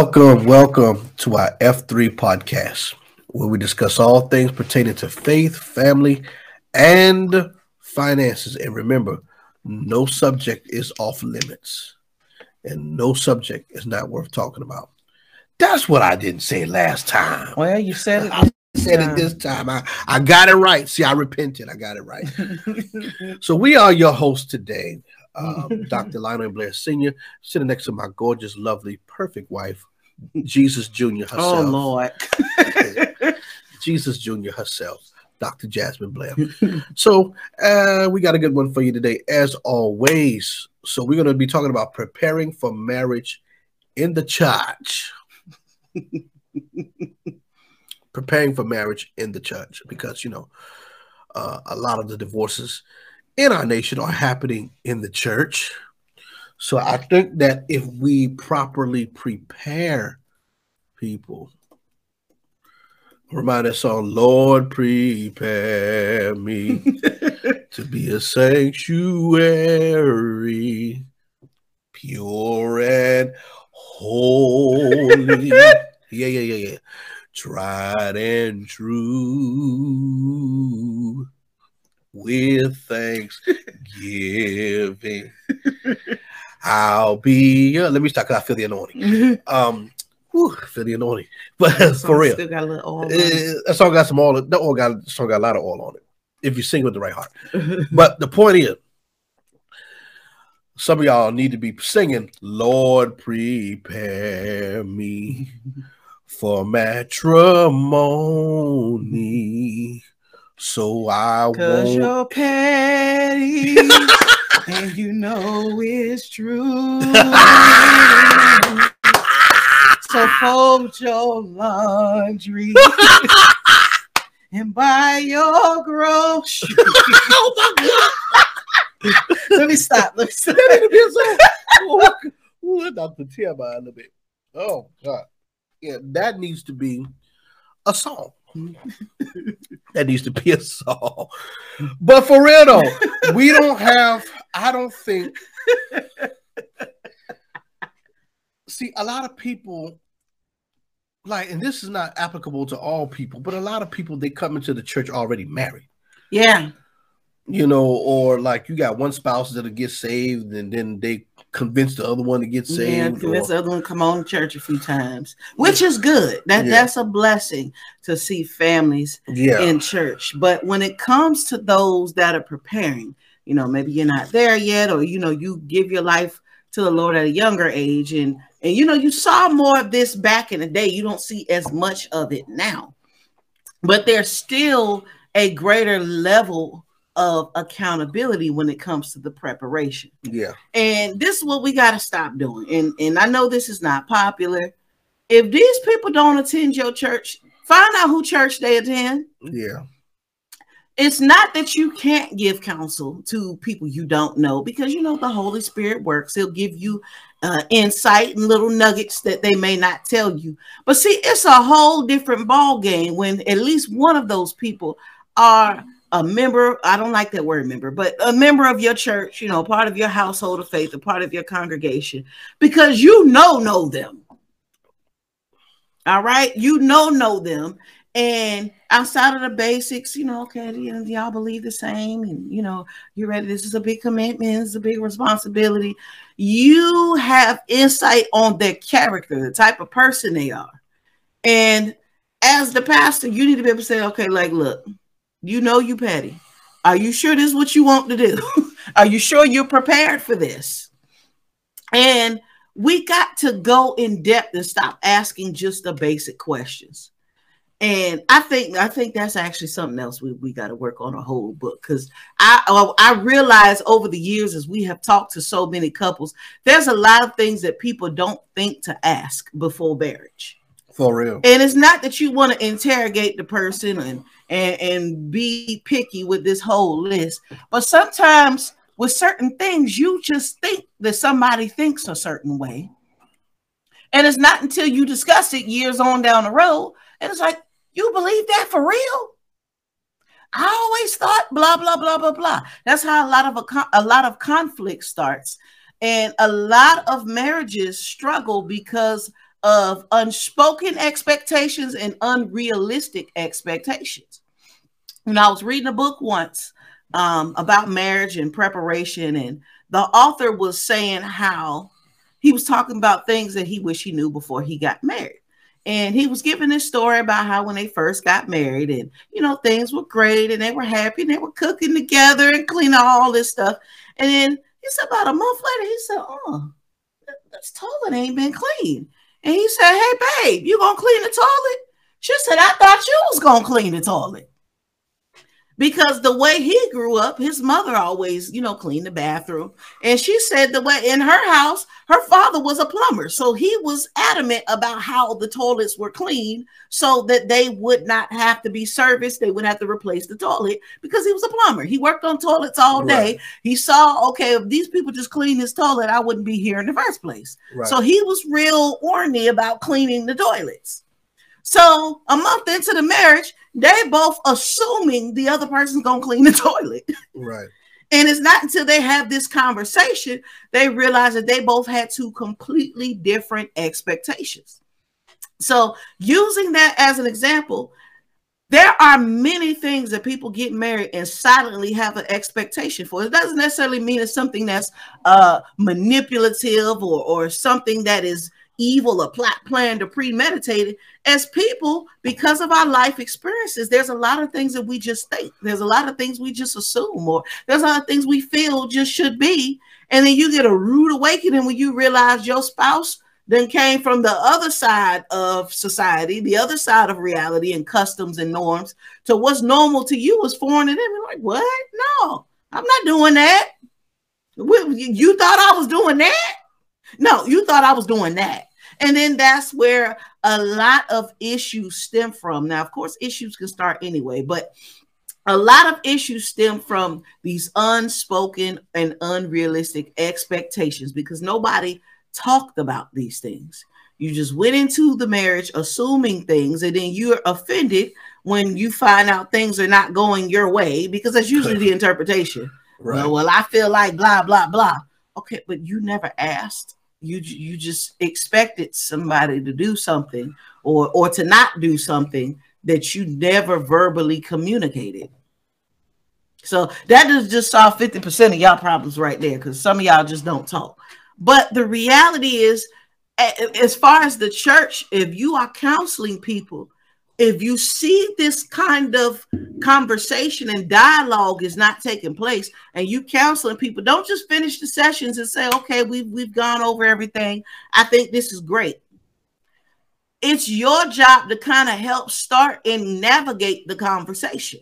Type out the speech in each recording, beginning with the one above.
Welcome, welcome to our F3 podcast, where we discuss all things pertaining to faith, family, and finances. And remember, no subject is off limits, and no subject is not worth talking about. That's what I didn't say last time. Well, you said it. I said it this time. I, I got it right. See, I repented. I got it right. so we are your hosts today. Um, Dr. Lionel Blair Sr., sitting next to my gorgeous, lovely, perfect wife, Jesus Jr. herself. Oh, Lord. Jesus Jr. herself, Dr. Jasmine Blair. so uh, we got a good one for you today, as always. So we're going to be talking about preparing for marriage in the church. preparing for marriage in the church because you know uh, a lot of the divorces in our nation are happening in the church. So I think that if we properly prepare people, remind us on Lord, prepare me to be a sanctuary, pure and holy. yeah, yeah, yeah, yeah. Tried and true with thanksgiving. I'll be. Uh, let me start because I feel the anointing. Um, whew, feel the anointing, but for real, Still got a little oil. it. that song got some oil. That oil got that song got a lot of oil on it. If you sing with the right heart, but the point is, some of y'all need to be singing, "Lord, prepare me for matrimony." So I Cause won't you're petty and you know it's true. so fold your laundry and buy your groceries. Oh Let me stop. Let me stop. that need to be a song. Ooh, ooh, Dr. Tear by a little bit. Oh God. Yeah, that needs to be a song. that needs to be a song. But for real though, we don't have, I don't think. See, a lot of people like, and this is not applicable to all people, but a lot of people they come into the church already married Yeah. You know, or like you got one spouse that'll get saved and then they convince the other one to get Yeah, saved. convince or- the other one to come on to church a few times, which is good. That Yeah. that's a blessing to see families yeah, in church. But when it comes to those that are preparing, you know, maybe you're not there yet, or you know, you give your life to the Lord at a younger age, and and you know, you saw more of this back in the day. You don't see as much of it now, but there's still a greater level of accountability when it comes to the preparation. yeah, And this is what we got to stop doing. And and I know this is not popular. If these people don't attend your church, find out who church they attend. yeah, It's not that you can't give counsel to people you don't know because you know the Holy Spirit works. He'll give you uh, insight and little nuggets that they may not tell you. But see, it's a whole different ball game when at least one of those people are a member. I don't like that word member, but a member of your church. You know, part of your household of faith, a part of your congregation, because you know know them. All right, you know know them, and outside of the basics, you know, okay, y'all believe the same, and you know, you're ready. This is a big commitment, it's a big responsibility. You have insight on their character, the type of person they are. And as the pastor, you need to be able to say, okay, like, look, you know you petty. Are you sure this is what you want to do? are you sure you're prepared for this? And we got to go in depth and stop asking just the basic questions. And I think I think that's actually something else we, we got to work on a whole book because I oh, I realize over the years as we have talked to so many couples, there's a lot of things that people don't think to ask before marriage. for real. And it's not that you want to interrogate the person and, and and be picky with this whole list, but sometimes with certain things, you just think that somebody thinks a certain way. And it's not until you discuss it years on down the road, and it's like, you believe that for real? I always thought blah blah blah blah blah. That's how a lot of a, a lot of conflict starts, and a lot of marriages struggle because of unspoken expectations and unrealistic expectations. When I was reading a book once um, about marriage and preparation, and the author was saying how he was talking about things that he wished he knew before he got married. And he was giving this story about how when they first got married, and you know, things were great and they were happy and they were cooking together and cleaning all this stuff. And then he said, about a month later, he said, Oh, this toilet ain't been clean. And he said, Hey, babe, you gonna clean the toilet? She said, I thought you was gonna clean the toilet because the way he grew up, his mother always, you know, cleaned the bathroom. And she said the way in her house, her father was a plumber. So he was adamant about how the toilets were clean so that they would not have to be serviced. They would not have to replace the toilet because he was a plumber. He worked on toilets all day. Right. He saw, okay, if these people just clean this toilet, I wouldn't be here in the first place. Right. So he was real orny about cleaning the toilets. So a month into the marriage, they both assuming the other person's gonna clean the toilet. Right. And it's not until they have this conversation they realize that they both had two completely different expectations. So, using that as an example, there are many things that people get married and silently have an expectation for. It doesn't necessarily mean it's something that's uh, manipulative or, or something that is evil or plot planned or premeditated as people because of our life experiences. There's a lot of things that we just think. There's a lot of things we just assume or there's a lot of things we feel just should be. And then you get a rude awakening when you realize your spouse then came from the other side of society the other side of reality and customs and norms to what's normal to you is foreign to them. And like what? No i'm not doing that. You thought i was doing that? No you thought i was doing that and then that's where a lot of issues stem from. Now, of course, issues can start anyway, but a lot of issues stem from these unspoken and unrealistic expectations because nobody talked about these things. You just went into the marriage assuming things, and then you're offended when you find out things are not going your way because that's usually the interpretation. Right. Well, well, I feel like blah blah blah. Okay, but you never asked you you just expected somebody to do something or or to not do something that you never verbally communicated. So that is just solve 50% of y'all problems right there because some of y'all just don't talk. But the reality is as far as the church if you are counseling people if you see this kind of conversation and dialogue is not taking place and you counseling people don't just finish the sessions and say okay we've, we've gone over everything. I think this is great. It's your job to kind of help start and navigate the conversation.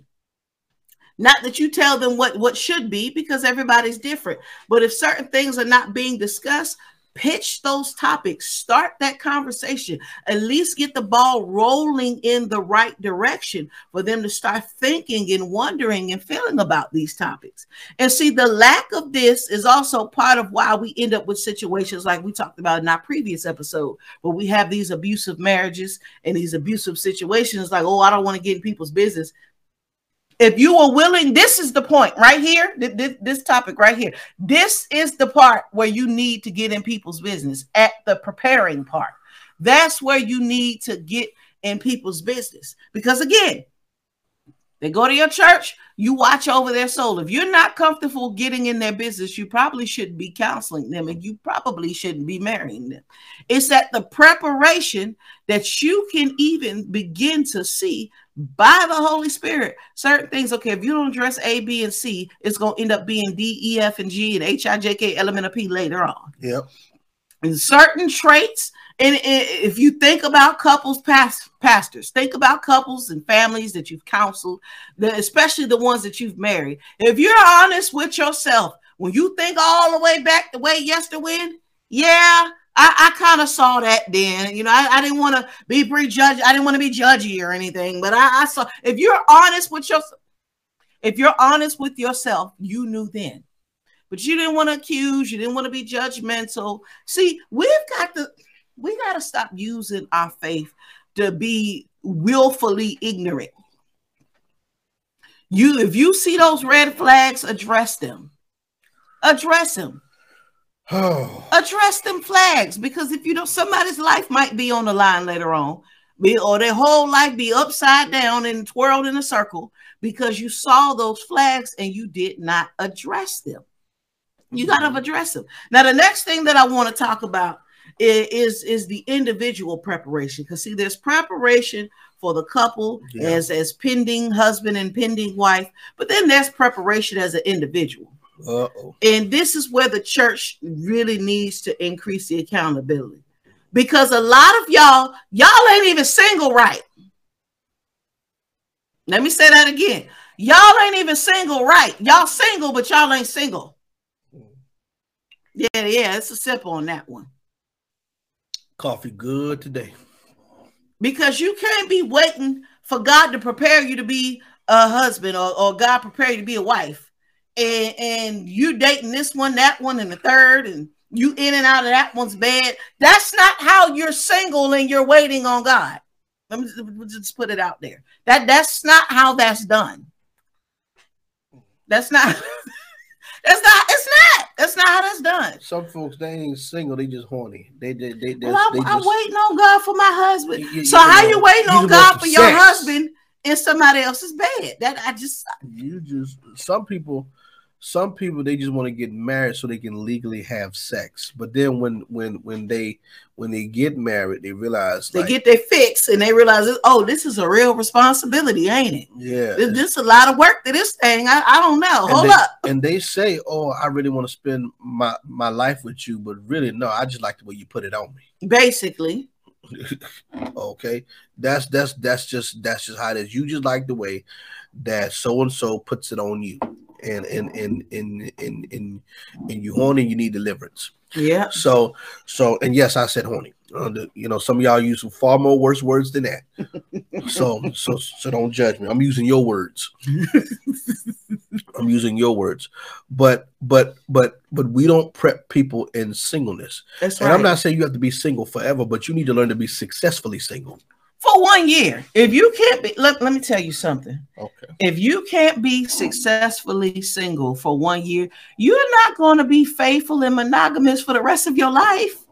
Not that you tell them what what should be because everybody's different but if certain things are not being discussed pitch those topics, start that conversation, at least get the ball rolling in the right direction for them to start thinking and wondering and feeling about these topics. And see, the lack of this is also part of why we end up with situations like we talked about in our previous episode, where we have these abusive marriages and these abusive situations like, oh, I don't want to get in people's business if you are willing, this is the point right here. This, this, topic right here. This is the part where you need to get in people's business at the preparing part. That's where you need to get in people's business. Because again, they go to your church, you watch over their soul. If you're not comfortable getting in their business, you probably shouldn't be counseling them and you probably shouldn't be marrying them. It's at the preparation that you can even begin to see by the Holy Spirit certain things. Okay, if you don't address A, B, and C, it's going to end up being D, E, F, and G, and H, I, J, K, L, M, N, P later on. Yep. And certain traits and if you think about couples, past pastors, think about couples and families that you've counseled, especially the ones that you've married. If you're honest with yourself, when you think all the way back the way yesterday, yeah, I, I kind of saw that then. You know, I, I didn't want to be prejudged. I didn't want to be judgy or anything, but I, I saw if you're honest with yourself, if you're honest with yourself, you knew then. But you didn't want to accuse, you didn't want to be judgmental. See, we've got to we got to stop using our faith to be willfully ignorant. You, if you see those red flags, address them. Address them. Oh, address them flags because if you don't, somebody's life might be on the line later on, or their whole life be upside down and twirled in a circle because you saw those flags and you did not address them. You got to mm-hmm. address them. Now, the next thing that I want to talk about is is the individual preparation because see, there's preparation for the couple Yeah. as as pending husband and pending wife, but then there's preparation as an individual. uh-oh. And this is where the church really needs to increase the accountability. Because a lot of y'all, y'all ain't even single right. Let me say that again. Y'all ain't even single right. Y'all single, but y'all ain't single. Hmm. Yeah, yeah, it's a sip on that one. Coffee good today. Because you can't be waiting for God to prepare you to be a husband or, or God prepare you to be a wife. And and you dating this one, that one, and the third, and you in and out of that one's bed. That's not how you're single and you're waiting on God. Let me just- put it out there. That that's not how that's done. That's not that's not it's not that's not how that's done. Some folks they ain't single, they just horny. They they they, they, Well, I, am waiting on God for my husband. You- you- so you how know, you waiting on God for your sex. husband in somebody else's bed? That I just you just some people some people they just want to get married so they can legally have sex but then when when when they when they get married they realize they like, get their fix and they realize, oh, this is a real responsibility, ain't it? yeah This, this is a lot of work to this thing. I, I don't know. Hold they, up. and they say oh i really want to spend my my life with you but really no i just like the way you put it on me Basically, okay that's that's that's just that's just how it is you just like the way that so and so puts it on you and and and and and and, and you horny you need deliverance yeah. So, so, and yes, I said horny. Uh, the- you know, some of y'all use far more worse words than that. so, so, so don't judge me. I'm using your words. I'm using your words, but, but, but, but we don't prep people in singleness. That's And right. I'm not saying you have to be single forever, but you need to learn to be successfully single. For one year. If you can't be, let, let me tell you something. Okay. If you can't be successfully single for one year, you're not going to be faithful and monogamous for the rest of your life.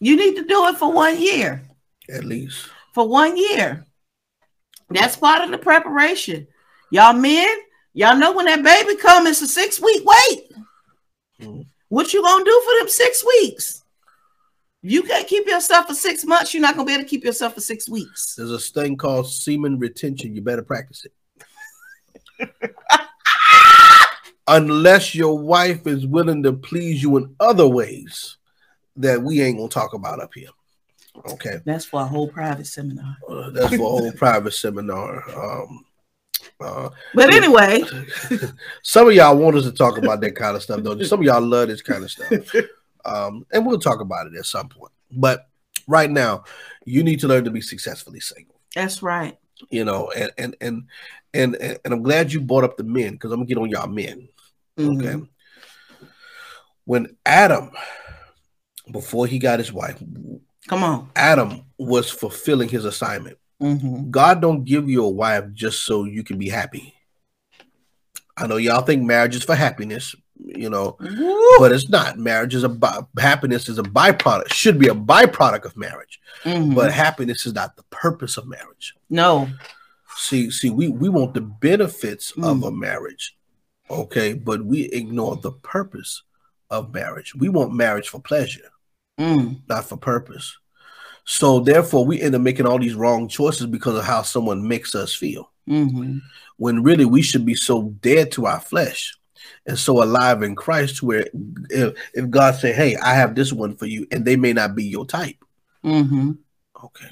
You need to do it for one year. At least. For one year. That's part of the preparation. Y'all men, y'all know when that baby comes, it's a six week wait. Mhm. What you gonna do for them six weeks? If you can't keep yourself for six months, you're not gonna be able to keep yourself for six weeks. There's a thing called semen retention. You better practice it. Unless your wife is willing to please you in other ways that we ain't gonna talk about up here. Okay, That's for a whole private seminar. Uh, that's for a whole private seminar. Um, uh, But anyway, some of y'all want us to talk about that kind of stuff, though. Some of y'all love this kind of stuff, um, and we'll talk about it at some point. But right now, you need to learn to be successfully single. that's right. you know, and and and and and, and I'm glad you brought up the men because I'm gonna get on y'all men. Okay. Mhm. When Adam, before he got his wife, Come on. Adam was fulfilling his assignment. Mhm. God don't give you a wife just so you can be happy. I know y'all think marriage is for happiness, you know, Woo. but it's not. Marriage is a by, happiness is a byproduct, should be a byproduct of marriage, Mhm. but happiness is not the purpose of marriage. no. See, see, we we want the benefits of Mm. a marriage, okay, but we ignore the purpose of marriage. We want marriage for pleasure, Mm. not for purpose. So therefore, we end up making all these wrong choices because of how someone makes us feel. Mhm. When really we should be so dead to our flesh and so alive in Christ, where if, if God say, "Hey, I have this one for you," and they may not be your type, Mhm. okay,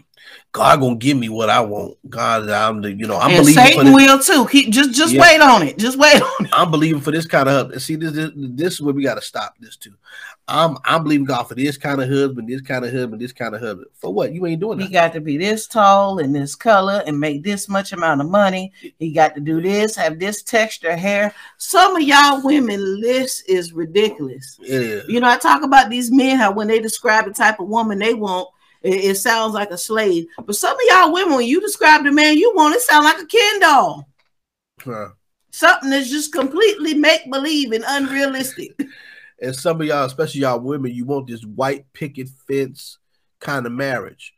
God gonna give me what I want. God, I'm the, you know, I'm and believing for Satan this. will too. He just just Yeah. wait on it. Just wait on it. I'm believing for this kind of husband. See, this, this this is where we got to stop this too. I'm I'm believing God for this kind of husband, this kind of husband, this kind of husband. For what? You ain't doing He got to be this tall and this color and make this much amount of money. He got to do this, have this texture hair. Some of y'all women list is ridiculous. It is. You know, I talk about these men how when they describe the type of woman they want, it, it sounds like a slave. But some of y'all women, when you describe the man you want, it sounds like a Ken doll. Huh. something that's just completely make believe and unrealistic. and some of y'all, especially y'all women, you want this white picket fence kind of marriage.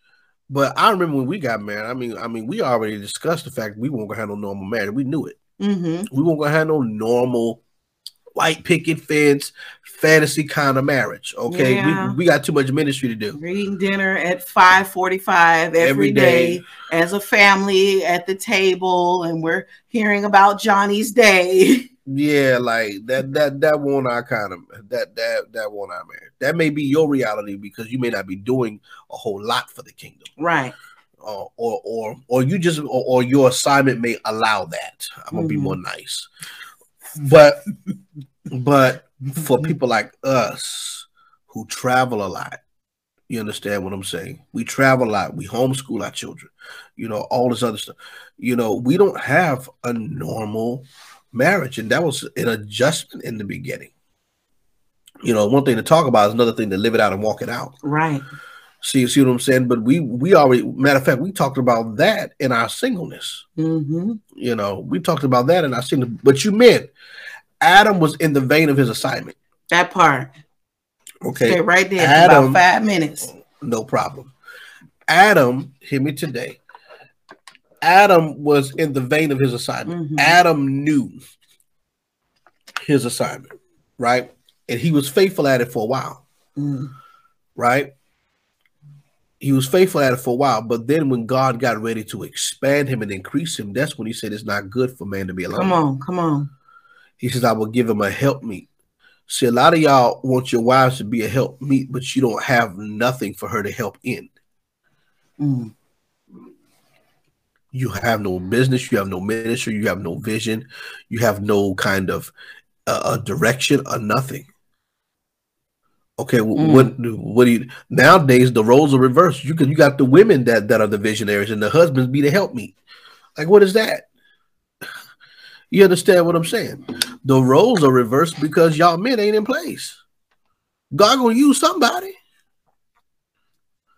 But I remember when we got married. I mean, I mean, we already discussed the fact we weren't gonna have no normal marriage. We knew it. Mm-hmm. We weren't gonna have no normal white picket fence fantasy kind of marriage. Okay, Yeah. we, we got too much ministry to do. We're eating dinner at 5:45 every Every day. day. as a family at the table, and we're hearing about Johnny's day. Yeah, like that that that won't our kind of that that that won't our marriage. That may be your reality because you may not be doing a whole lot for the kingdom. right. or or or, or you just or, or your assignment may allow that. I'm gonna be Mhm. more nice, but but for mm-hmm. people like us who travel a lot, you understand what I'm saying? We travel a lot. We homeschool our children. You know all this other stuff. You know we don't have a normal marriage, and that was an adjustment in the beginning. You know, one thing to talk about is another thing to live it out and walk it out. Right. See, see what I'm saying? But we we already matter of fact, we talked about that in our singleness. Mm-hmm. You know, we talked about that in our singleness. But you meant Adam was in the vein of his assignment. That part. Okay, Stay right there Adam- about five minutes. no problem. Adam, hear me today. Adam was in the vein of his assignment. Mhm. Adam knew his assignment, right? And he was faithful at it for a while. Mm. right? He was faithful at it for a while, but then when God got ready to expand him and increase him, that's when he said it's not good for man to be alone. Come on, come on. He says, I will give him a helpmeet. See, a lot of y'all want your wives to be a helpmeet, but you don't have nothing for her to help in. Mm. You have no business, you have no ministry, you have no vision, you have no kind of uh, direction or nothing. Okay, Mm. what what do you nowadays the roles are reversed. You can you got the women that that are the visionaries and the husbands be the help me. Like what is that? You understand what I'm saying? The roles are reversed because y'all men ain't in place. God gonna use somebody.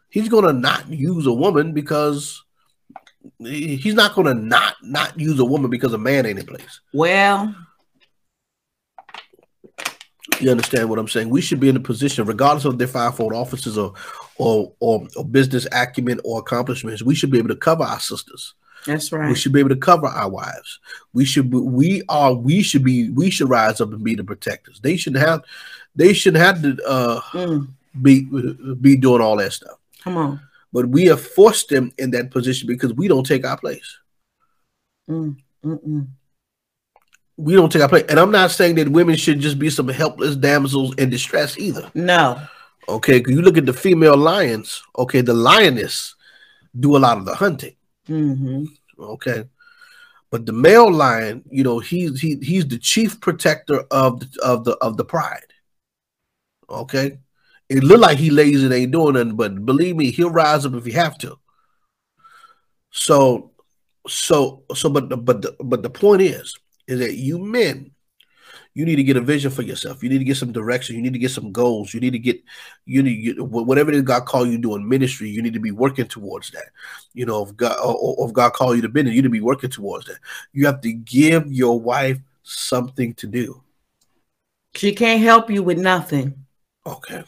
He's gonna not use a woman because he's not gonna not not use a woman because a man ain't in place. Well, You understand what I'm saying? We should be in a position, regardless of their fivefold offices or, or or or business acumen or accomplishments, we should be able to cover our sisters. that's right. We should be able to cover our wives. We should be, we are we should be we should rise up and be the protectors. They shouldn't have they shouldn't have to uh Mm. be be doing all that stuff. Come on. But we have forced them in that position because we don't take our place. Mm. We don't take our place. And I'm not saying that women should just be some helpless damsels in distress either. No. Okay, you look at the female lions, okay, the lioness do a lot of the hunting. Mm-hmm. Okay. But the male lion, you know, he's he he's the chief protector of the of the of the pride. Okay. It look like he lazy and ain't doing nothing, but believe me, he'll rise up if he have to. So so so but the but the but the point is is that you men you need to get a vision for yourself. You need to get some direction. You need to get some goals. You need to get you need get whatever it is God call you doing ministry. You need to be working towards that. You know, if God or, or if God call you to business, you need to be working towards that. You have to give your wife something to do. She can't help you with nothing. Okay.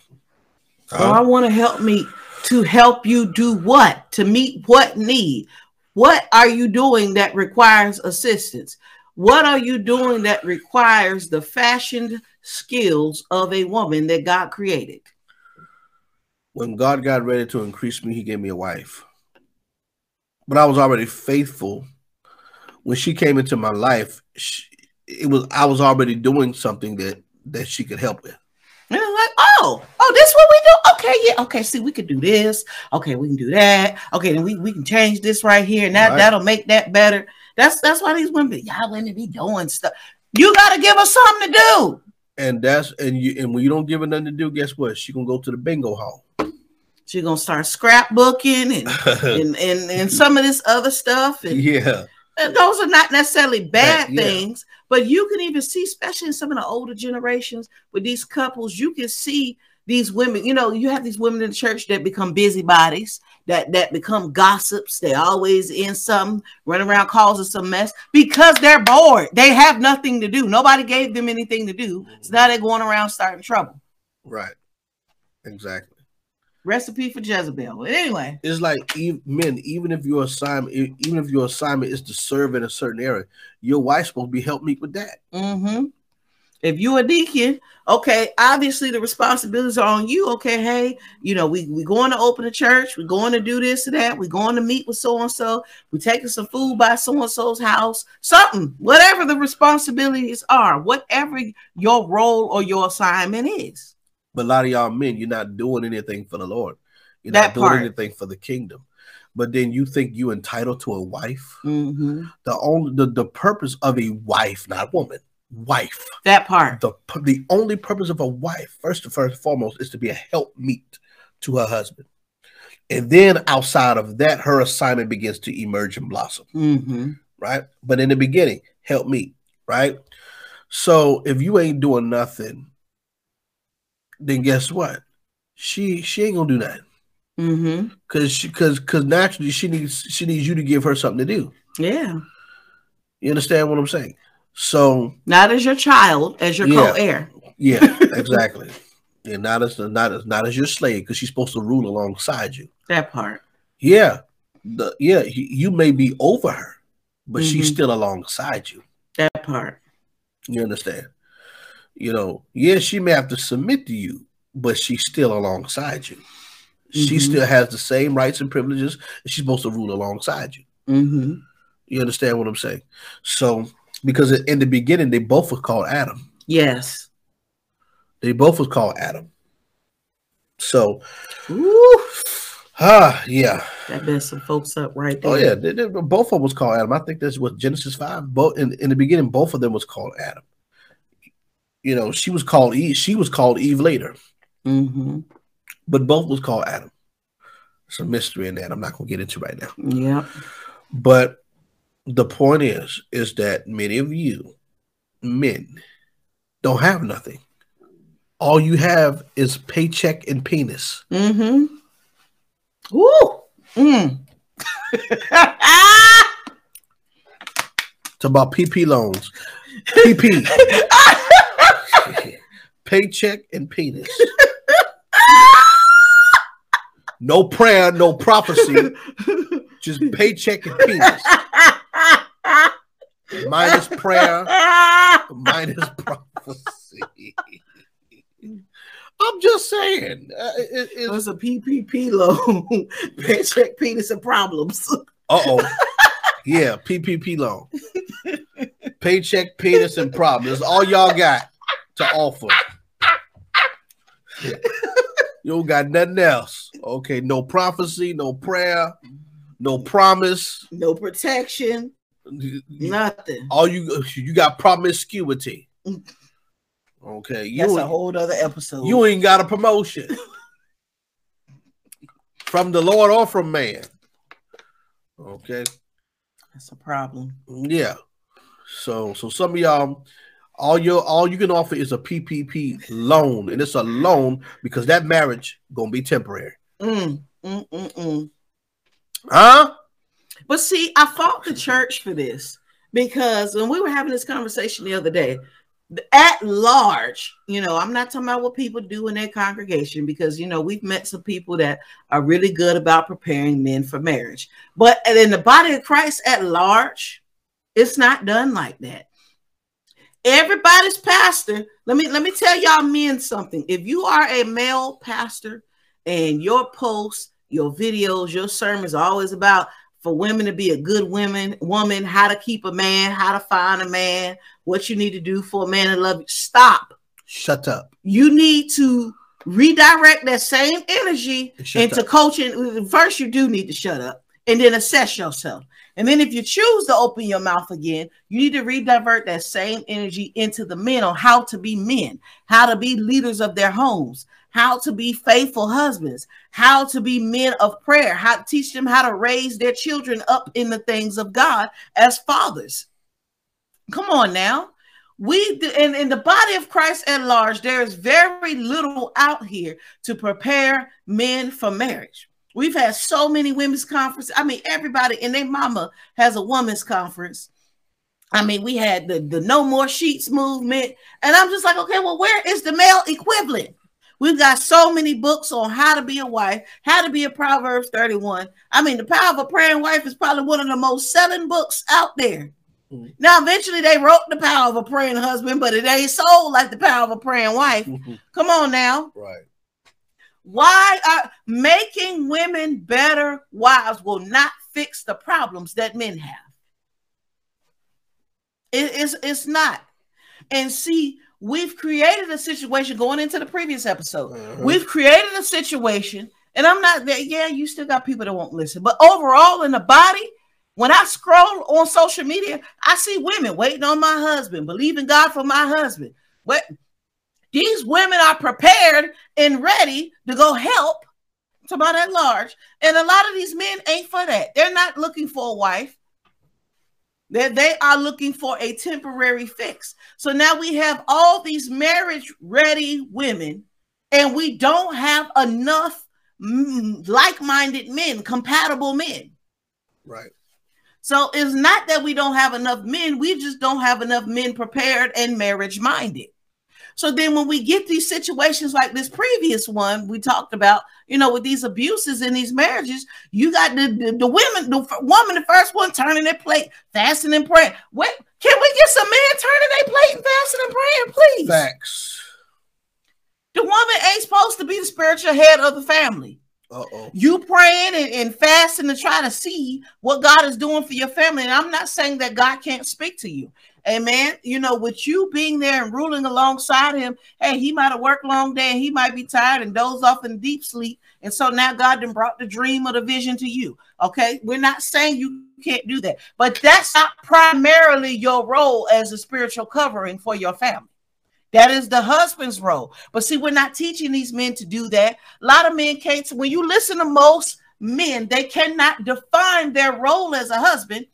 So I want to help me to help you do what? To meet what need? What are you doing that requires assistance? What are you doing that requires the fashioned skills of a woman that God created? when God got ready to increase me, He gave me a wife. But I was already faithful. When she came into my life, she, it was I was already doing something that that she could help with. And I'm like, oh, oh, this what we do? Okay, yeah, okay. See, we could do this. Okay, we can do that. Okay, then we, we can change this right here, and that Right. that'll make that better. That's that's why these women, y'all women be doing stuff. You gotta give us something to do. And that's and you and when you don't give her nothing to do, guess what? She gonna go to the bingo hall. She's gonna start scrapbooking and and, and and some of this other stuff. And, yeah. and those are not necessarily bad Bad, yeah. things, but you can even see, especially in some of the older generations with these couples, you can see these women, you know, you have these women in the church that become busybodies, that that become gossips. They're always in some run around causing some mess because they're bored. They have nothing to do. Nobody gave them anything to do. So mm-hmm. now they're going around starting trouble. Right. Exactly. Recipe for Jezebel. But anyway, it's like even, men, even if your assignment, even if your assignment is to serve in a certain area, your wife's supposed to be help me with that. Mm-hmm. If you a deacon, okay, obviously the responsibilities are on you. Okay, hey, you know, we we going to open a church, we're going to do this or that, we're going to meet with so and so, we're taking some food by so and so's house, something, whatever the responsibilities are, whatever your role or your assignment is. But a lot of y'all men, you're not doing anything for the Lord. You're that not doing part. anything for the kingdom. But then you think you entitled to a wife. Mm-hmm. The only the, the purpose of a wife, not woman, wife. That part. The the only purpose of a wife, first and first and foremost, is to be a helpmeet to her husband. And then outside of that, her assignment begins to emerge and blossom. Mm-hmm. Right. But in the beginning, help me. Right. So if you ain't doing nothing, then guess what? She she ain't gonna do that. Mm-hmm. Cause she cause cause naturally she needs she needs you to give her something to do. Yeah. You understand what I'm saying? So not as your child, as your yeah, co-heir. Yeah, exactly. and not as not as not as your slave, because she's supposed to rule alongside you. That part. Yeah. The yeah, you may be over her, but mm-hmm. she's still alongside you. That part. You understand? You know, yeah, she may have to submit to you, but she's still alongside you. Mm-hmm. She still has the same rights and privileges. And she's supposed to rule alongside you. Mm-hmm. You understand what I'm saying? So because in the beginning they both were called Adam. Yes, they both was called Adam. So, Ooh. ah, yeah, that messed some folks up right there. Oh yeah, they, they, both of them was called Adam. I think that's what Genesis five. Both in, in the beginning, both of them was called Adam. You know, she was called Eve. She was called Eve later, mm-hmm. but both was called Adam. It's a mystery in that. I'm not going to get into right now. Yeah, but the point is, is that many of you men don't have nothing. All you have is paycheck and penis. Mm-hmm. Woo! Mm. it's about PP loans. PP. paycheck and penis. no prayer, no prophecy, just paycheck and penis minus prayer, minus prophecy. I'm just saying. Uh, it, it's a PPP loan. Paycheck, penis, and problems. Uh oh. yeah, PPP loan. Paycheck, penis, and problems. That's all y'all got to offer. You don't got nothing else. Okay, no prophecy, no prayer, no promise, no protection. Nothing. All you you got promiscuity. Okay, you that's a whole other episode. You ain't got a promotion from the Lord or from man. Okay, that's a problem. Yeah. So so some of y'all, all your all you can offer is a PPP loan, and it's a loan because that marriage gonna be temporary. Mm, mm, mm, mm. Huh? But see, I fought the church for this because when we were having this conversation the other day, at large, you know, I'm not talking about what people do in their congregation because, you know, we've met some people that are really good about preparing men for marriage. But in the body of Christ at large, it's not done like that. Everybody's pastor. Let me let me tell y'all men something. If you are a male pastor and your posts, your videos, your sermons are always about for women to be a good woman, woman, how to keep a man, how to find a man, what you need to do for a man to love you. Stop. Shut up. You need to redirect that same energy into up. coaching. First, you do need to shut up and then assess yourself. And then if you choose to open your mouth again, you need to redivert that same energy into the men on how to be men, how to be leaders of their homes, how to be faithful husbands, how to be men of prayer, how to teach them how to raise their children up in the things of God as fathers. Come on now. we in, in the body of Christ at large, there is very little out here to prepare men for marriage. We've had so many women's conferences. I mean, everybody and their mama has a women's conference. I mean, we had the, the no more sheets movement. And I'm just like, okay, well, where is the male equivalent? We've got so many books on how to be a wife, how to be a Proverbs 31. I mean, The Power of a Praying Wife is probably one of the most selling books out there. Mm-hmm. Now, eventually, they wrote The Power of a Praying Husband, but it ain't sold like The Power of a Praying Wife. Mm-hmm. Come on now. Right. Why are making women better wives will not fix the problems that men have? It, it's, it's not. And see, we've created a situation going into the previous episode. Uh-huh. We've created a situation, and I'm not that. Yeah, you still got people that won't listen, but overall in the body, when I scroll on social media, I see women waiting on my husband, believing God for my husband. What these women are prepared and ready to go help somebody at large, and a lot of these men ain't for that. They're not looking for a wife. That they are looking for a temporary fix. So now we have all these marriage ready women, and we don't have enough like minded men, compatible men. Right. So it's not that we don't have enough men, we just don't have enough men prepared and marriage minded. So then when we get these situations like this previous one we talked about, you know, with these abuses in these marriages, you got the, the, the women, the woman, the first one turning their plate, fasting and praying. What can we get some men turning their plate and fasting and praying, please? Facts. The woman ain't supposed to be the spiritual head of the family. Uh-oh. You praying and, and fasting to try to see what God is doing for your family. And I'm not saying that God can't speak to you. Amen. You know, with you being there and ruling alongside him, hey, he might have worked long day and he might be tired and doze off in deep sleep. And so now God then brought the dream or the vision to you. Okay. We're not saying you can't do that, but that's not primarily your role as a spiritual covering for your family. That is the husband's role. But see, we're not teaching these men to do that. A lot of men can't. When you listen to most men, they cannot define their role as a husband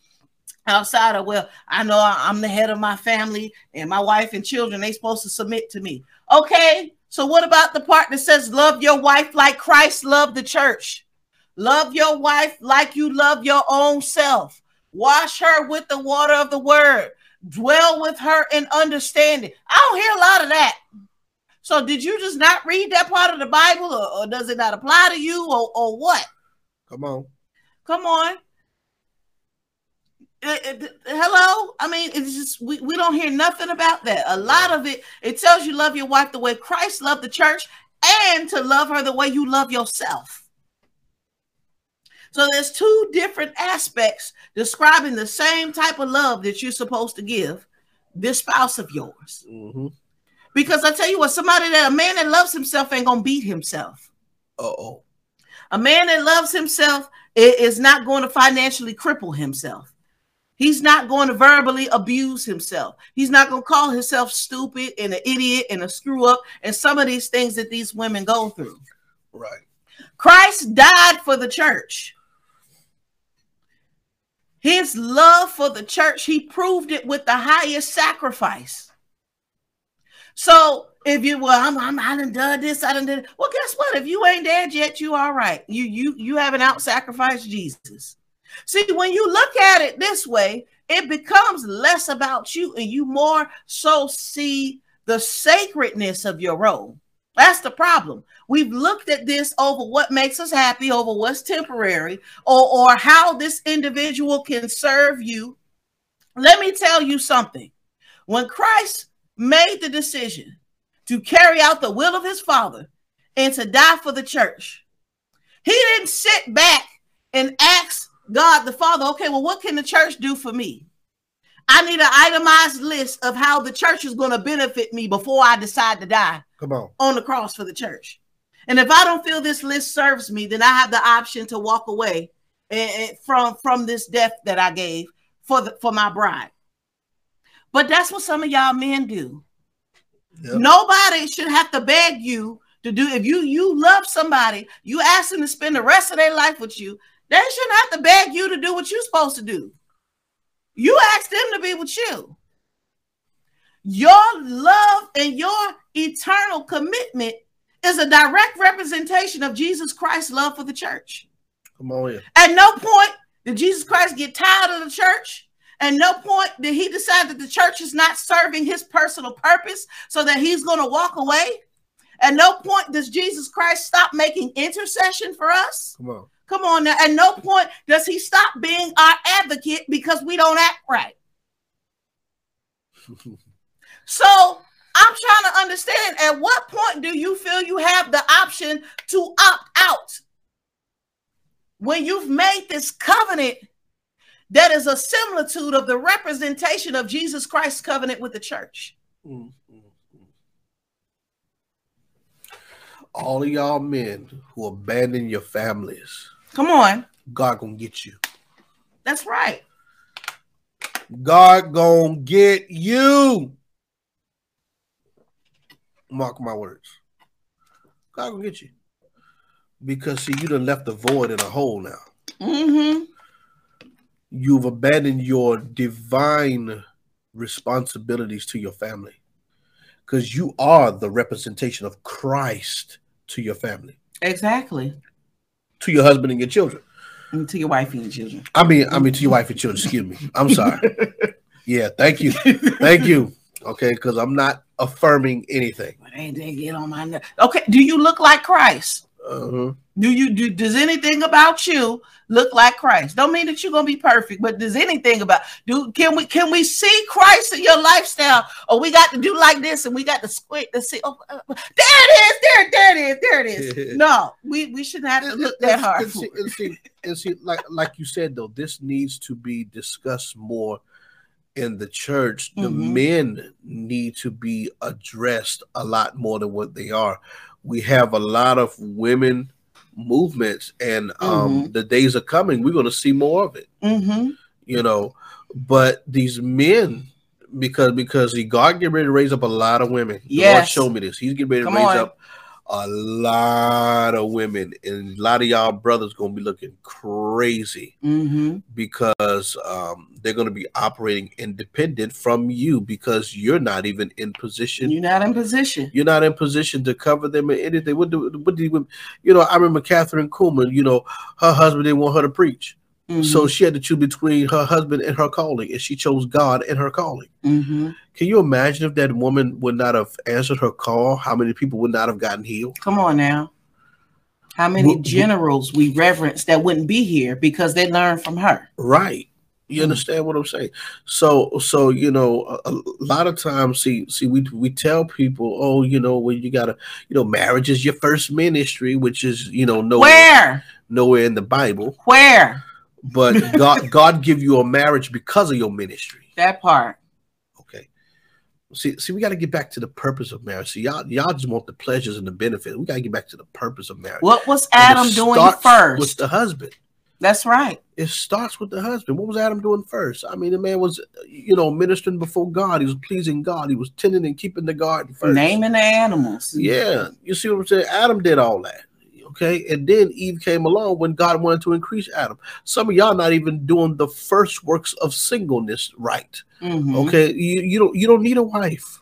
outside of well i know i'm the head of my family and my wife and children they supposed to submit to me. Okay so what about the part that says love your wife like christ loved the church. Love your wife like you love your own self. Wash her with the water of the word. Dwell with her in understanding. I don't hear a lot of that. So did you just not read that part of the bible or, or does it not apply to you or, or what? Come on. Come on it, it, hello? I mean it's just we, we don't hear nothing about that. A lot of it it tells you love your wife the way christ loved the church and to love her the way you love yourself. So there's two different aspects describing the same type of love that you're supposed to give this spouse of yours. Mm-hmm. because i tell you what somebody that a man that loves himself ain't gonna beat himself. Uh-oh. A man that loves himself is not going to financially cripple himself He's not going to verbally abuse himself. He's not going to call himself stupid and an idiot and a screw up and some of these things that these women go through. Right. Christ died for the church. His love for the church, he proved it with the highest sacrifice. So if you well, I'm, I'm I done done this, I done did. Well, guess what? If you ain't dead yet, you all right. You you you haven't out sacrificed Jesus. See, when you look at it this way, it becomes less about you and you more so see the sacredness of your role. That's the problem. We've looked at this over what makes us happy, over what's temporary, or, or how this individual can serve you. Let me tell you something. When Christ made the decision to carry out the will of his Father and to die for the church, he didn't sit back and ask God the Father, okay, well, what can the church do for me? I need an itemized list of how the church is going to benefit me before I decide to die. Come on. On the cross for the church. And if I don't feel this list serves me, then I have the option to walk away eh, eh, from from this death that I gave for the, for my bride. But that's what some of y'all men do. Yep. Nobody should have to beg you to do if you you love somebody, you ask them to spend the rest of their life with you. They shouldn't have to beg you to do what you're supposed to do. You ask them to be with you. Your love and your eternal commitment is a direct representation of Jesus Christ's love for the church. Come on in. At no point did Jesus Christ get tired of the church. At no point did he decide that the church is not serving his personal purpose so that he's going to walk away. At no point does Jesus Christ stop making intercession for us. Come on. Come on now. At no point does he stop being our advocate because we don't act right. so I'm trying to understand at what point do you feel you have the option to opt out? When you've made this covenant that is a similitude of the representation of Jesus Christ's covenant with the church. Mm, mm, mm. All of y'all men who abandon your families. Come on. God gonna get you. That's right. God gonna get you. Mark my words. God gonna get you. Because see, you done left the void in a hole now. Mm-hmm. You've abandoned your divine responsibilities to your family. Because you are the representation of Christ to your family. Exactly. To your husband and your children. And to your wife and your children. I mean, I mean to your wife and children, excuse me. I'm sorry. yeah, thank you. Thank you. Okay, because I'm not affirming anything. But they, they get on my nerves. Okay, do you look like Christ? Uh-huh. Do you do does anything about you look like Christ? Don't mean that you're gonna be perfect, but does anything about do can we can we see Christ in your lifestyle? Or we got to do like this and we got to squint to see oh, uh, there it is, there, there it is, there it is. no, we, we shouldn't have to look that hard. And see, and see, and see, like like you said though, this needs to be discussed more in the church, the mm-hmm. men need to be addressed a lot more than what they are. We have a lot of women movements, and um, mm-hmm. the days are coming. We're going to see more of it. Mm-hmm. You know, but these men, because because he God get ready to raise up a lot of women. Yes. The Lord showed me this. He's getting ready to Come raise on. up a lot of women and a lot of y'all brothers gonna be looking crazy mm-hmm. because um, they're gonna be operating independent from you because you're not even in position. You're not in position. You're not in position to cover them in anything. What do what do you, you know? I remember Kathryn Kuhlman. You know, her husband didn't want her to preach. Mm-hmm. So she had to choose between her husband and her calling, and she chose God and her calling. Mm-hmm. Can you imagine if that woman would not have answered her call? How many people would not have gotten healed? Come on now. How many generals we reverence that wouldn't be here because they learned from her? Right. You mm-hmm. understand what I'm saying? So, so you know, a, a, lot of times, see, see, we we tell people, oh, you know, when you gotta, you know, marriage is your first ministry, which is, you know, nowhere, where nowhere in the Bible. Where? But God, God give you a marriage because of your ministry. That part. Okay. See, see, we got to get back to the purpose of marriage. See, y'all, y'all just want the pleasures and the benefits. We got to get back to the purpose of marriage. What was Adam doing first? With the husband. That's right. It starts with the husband. What was Adam doing first? I mean, the man was, you know, ministering before God. He was pleasing God. He was tending and keeping the garden first. Naming the animals. Yeah. You see what I'm saying? Adam did all that. Okay. And then Eve came along when God wanted to increase Adam. Some of y'all not even doing the first works of singleness right. Mm-hmm. Okay. You, you don't you don't need a wife.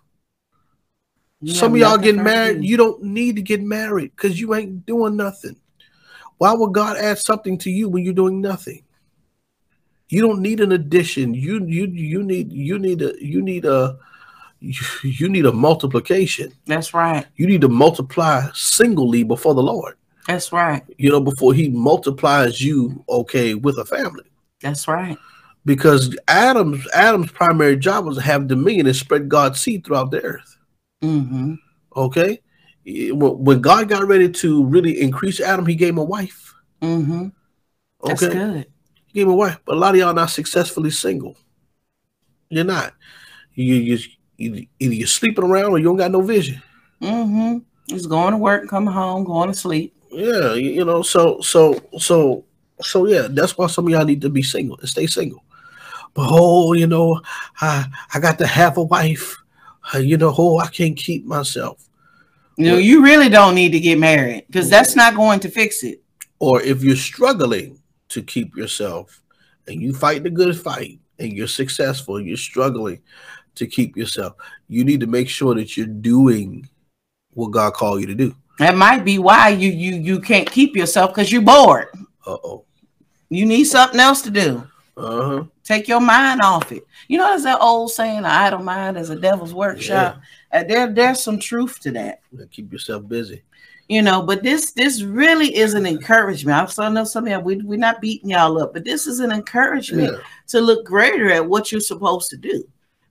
You Some of y'all getting married, you don't need to get married because you ain't doing nothing. Why would God add something to you when you're doing nothing? You don't need an addition. You you you need you need a you need a you need a multiplication. That's right. You need to multiply singly before the Lord. That's right. You know, before he multiplies you, okay, with a family. That's right. Because Adam's Adam's primary job was to have dominion and spread God's seed throughout the earth. Mm-hmm. Okay. When God got ready to really increase Adam, he gave him a wife. Mm-hmm. That's okay? good. He gave him a wife. But a lot of y'all not successfully single. You're not. You you either you're sleeping around or you don't got no vision. Mm-hmm. Just going to work, coming home, going to sleep yeah, you know, so so so so yeah, that's why some of y'all need to be single and stay single. But oh, you know, I I got to have a wife. Uh, you know, oh, I can't keep myself. You know, you really don't need to get married because that's not going to fix it. Or if you're struggling to keep yourself and you fight the good fight and you're successful, you're struggling, to keep yourself. You need to make sure that you're doing what God called you to do. That might be why you you you can't keep yourself because you're bored. Uh oh. You need something else to do. Uh huh. Take your mind off it. You know, there's that old saying, "An idle mind is a devil's workshop." And there, there's some truth to that. Keep yourself busy. You know, but this this really is an encouragement. I know some of y'all we we're not beating y'all up, but this is an encouragement Yeah. to look greater at what you're supposed to do.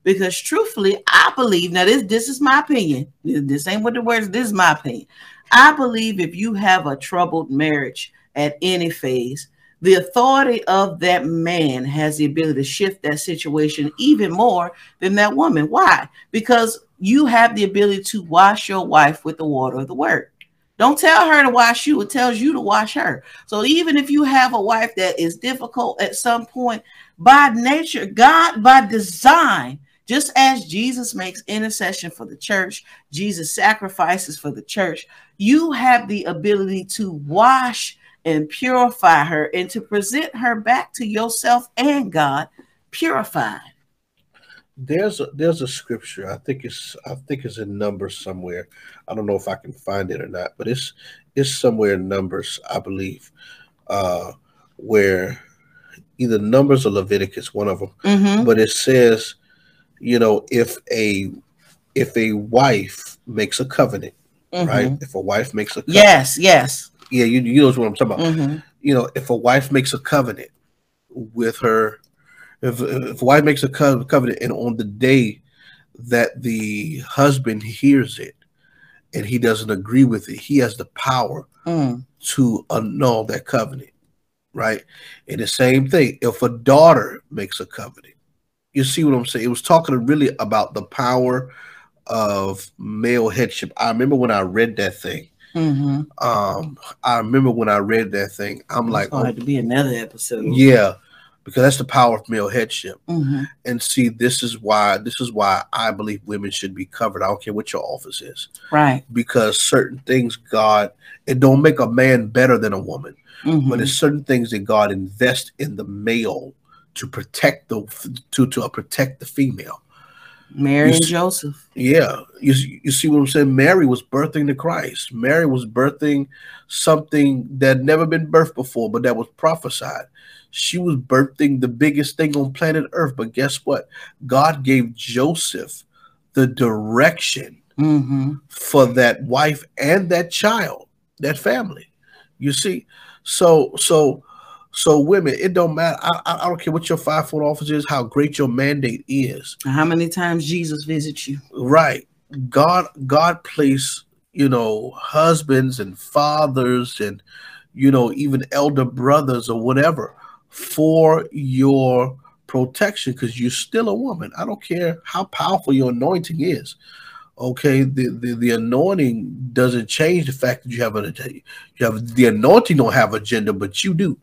Because truthfully, I believe now this this is my opinion. This ain't what the words. This is my opinion. I believe if you have a troubled marriage at any phase, the authority of that man has the ability to shift that situation even more than that woman. Why? Because you have the ability to wash your wife with the water of the word. Don't tell her to wash you, it tells you to wash her. So even if you have a wife that is difficult at some point, by nature, God, by design, just as Jesus makes intercession for the church, Jesus sacrifices for the church, you have the ability to wash and purify her and to present her back to yourself and God purified. There's a there's a scripture. I think it's I think it's in Numbers somewhere. I don't know if I can find it or not, but it's it's somewhere in Numbers, I believe, uh, where either Numbers or Leviticus, one of them. Mhm. But it says, you know, if a if a wife makes a covenant, Mhm. right? If a wife makes a covenant, Yes, yes. yeah, you you know what I'm talking about. Mhm. you know, if a wife makes a covenant with her, if, if a wife makes a co- covenant, and on the day that the husband hears it and he doesn't agree with it, he has the power Mm. to annul that covenant, right? And the same thing, if a daughter makes a covenant, you see what I'm saying? It was talking really about the power of male headship. I remember when I read that thing. Mhm. Um, I remember when I read that thing, I'm It's like, oh, have to be another episode. yeah, because that's the power of male headship. Mhm. And see, this is why this is why I believe women should be covered. I don't care what your office is, Right. because certain things God it don't make a man better than a woman, Mhm. but it's certain things that God invests in the male to protect the to to uh, protect the female. Mary you and Joseph. Yeah, you you see what I'm saying? Mary was birthing the Christ. Mary was birthing something that had never been birthed before, but that was prophesied. She was birthing the biggest thing on planet Earth. But guess what? God gave Joseph the direction hmm for that wife and that child, that family. You see, so so so women, it don't matter. I, I I don't care what your five foot office is, how great your mandate is. How many times Jesus visits you? right god god placed you know husbands and fathers and you know even elder brothers or whatever for your protection because you're still a woman i don't care how powerful your anointing is okay the, the the anointing doesn't change the fact that you have a you have the anointing don't have agenda but you do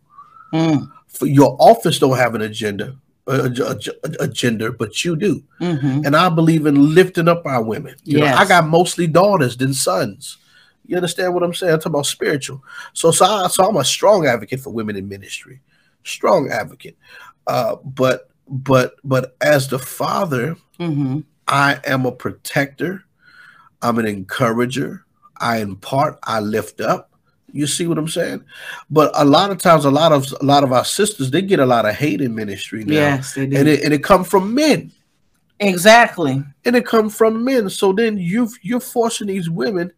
Mm. your office don't have an agenda a, a, a- agenda but you do hmm and I believe in lifting up our women. You know, I got mostly daughters than sons. You understand what I'm saying? I'm talking about spiritual. So, so, I, so I'm a strong advocate for women in ministry, strong advocate. Uh, but, but, but as the father, hmm I am a protector. I'm an encourager. I impart. I lift up. You see what I'm saying? But a lot of times, a lot of a lot of our sisters, they get a lot of hate in ministry now, Yes, they do. and it and it come from men exactly. and it come from men. So then you you're forcing these women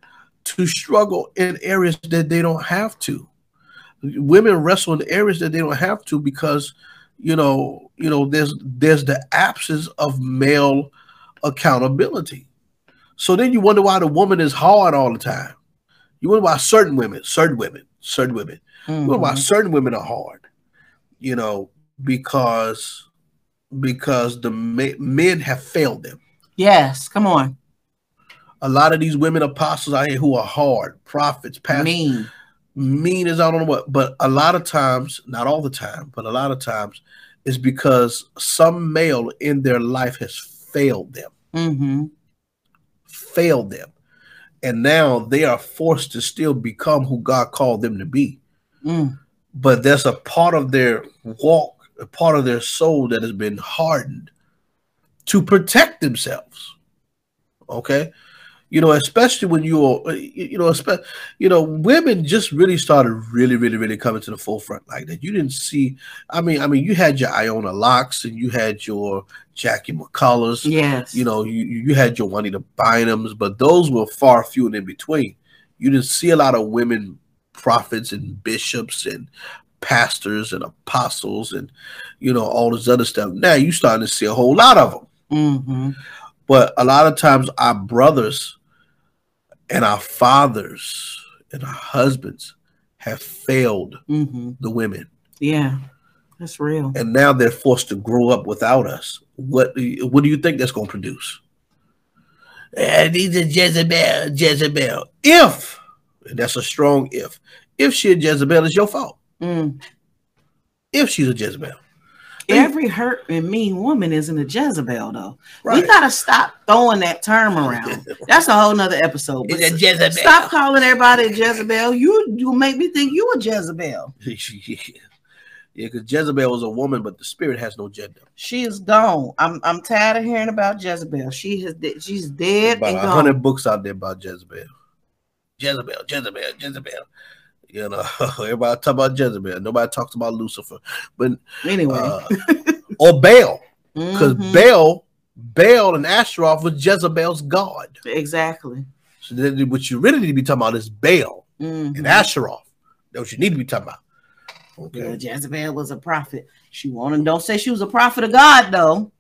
to struggle in areas that they don't have to. Women wrestle in areas that they don't have to because you know you know there's there's the absence of male accountability. So then you wonder why the woman is hard all the time. You wonder why certain women, certain women, certain women, you wonder why certain women are hard. You know because because the ma- men have failed them Yes, come on. a lot of these women apostles out here who are hard, prophets, pastors, mean, Mean. as I don't know what, but a lot of times, not all the time, but a lot of times, is because some male in their life has failed them, hmm failed them, and now they are forced to still become who God called them to be. Mm. But there's a part of their walk, a part of their soul that has been hardened to protect themselves. Okay, you know, especially when you're, you know, especially, you know, women just really started really, really, really coming to the forefront like that. You didn't see, I mean, I mean, you had your Iona Lockes and you had your Jackie McCullough. Yes. You know, you you had your Juanita Bynums, but those were far few and in between. You didn't see a lot of women prophets and bishops and pastors and apostles and you know all this other stuff. Now you starting to see a whole lot of them. Mm-hmm. But a lot of times our brothers and our fathers and our husbands have failed Mm-hmm. the women. Yeah, that's real. And now they're forced to grow up without us. What do you, what do you think that's going to produce? And he's a Jezebel, Jezebel. If, and that's a strong if, if she's a Jezebel, it's your fault. Mm. If she's a Jezebel. Every hurt and mean woman isn't a Jezebel, though. We gotta stop throwing that term around. That's a whole nother episode. But It's a Jezebel. Stop calling everybody a Jezebel. You you make me think you a Jezebel. yeah, because Jezebel was a woman, but the spirit has no gender. She is gone. I'm I'm tired of hearing about Jezebel. She has de- she's dead About and a gone. hundred books out there about Jezebel. Jezebel, Jezebel, Jezebel. You know, everybody talk about Jezebel. Nobody talks about Lucifer, but Anyway, uh, or Baal, because Mhm. Baal, Baal and Ashtaroth was Jezebel's god. exactly. So then, what you really need to be talking about is Baal Mhm. and Asheroth. That's what you need to be talking about. Yeah, Okay. Jezebel was a prophet. She wanted don't say she was a prophet of God though.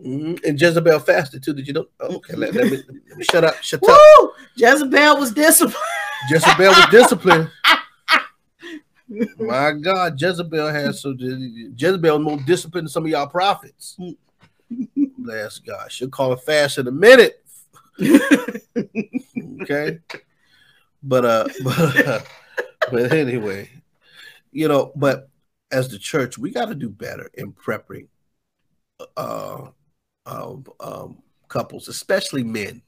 Mhm. And Jezebel fasted too. Did you know? Oh, okay, let, let me, let me shut up. Shut up. Woo! Jezebel was disciplined. Jezebel was disciplined. My God, Jezebel has so Jezebel more disciplined than some of y'all prophets. Bless God. She'll call it fast in a minute. Okay. But uh but, uh, but anyway, you know, but as the church, we got to do better in prepping uh um, um couples, especially men,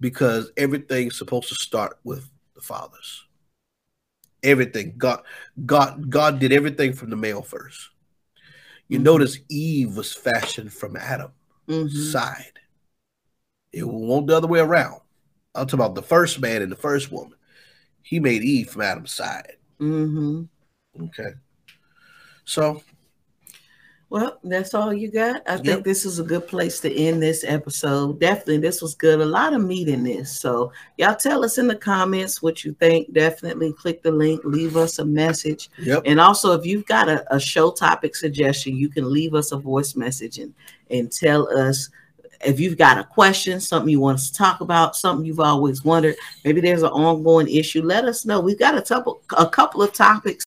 because everything's supposed to start with the fathers everything. God, God, God did everything from the male first. You Mhm. notice Eve was fashioned from Adam's Mhm. side. It won't the other way around. I'm talking about the first man and the first woman. He made Eve from Adam's side. Mhm. Okay. So Well, that's all you got. I Yep. think this is a good place to end this episode. Definitely, this was good. A lot of meat in this. So, y'all tell us in the comments what you think. Definitely click the link, leave us a message. yep. And also, if you've got a, a show topic suggestion, you can leave us a voice message and, and tell us if you've got a question, something you want us to talk about, something you've always wondered. Maybe there's an ongoing issue. Let us know. We've got a couple, a couple of topics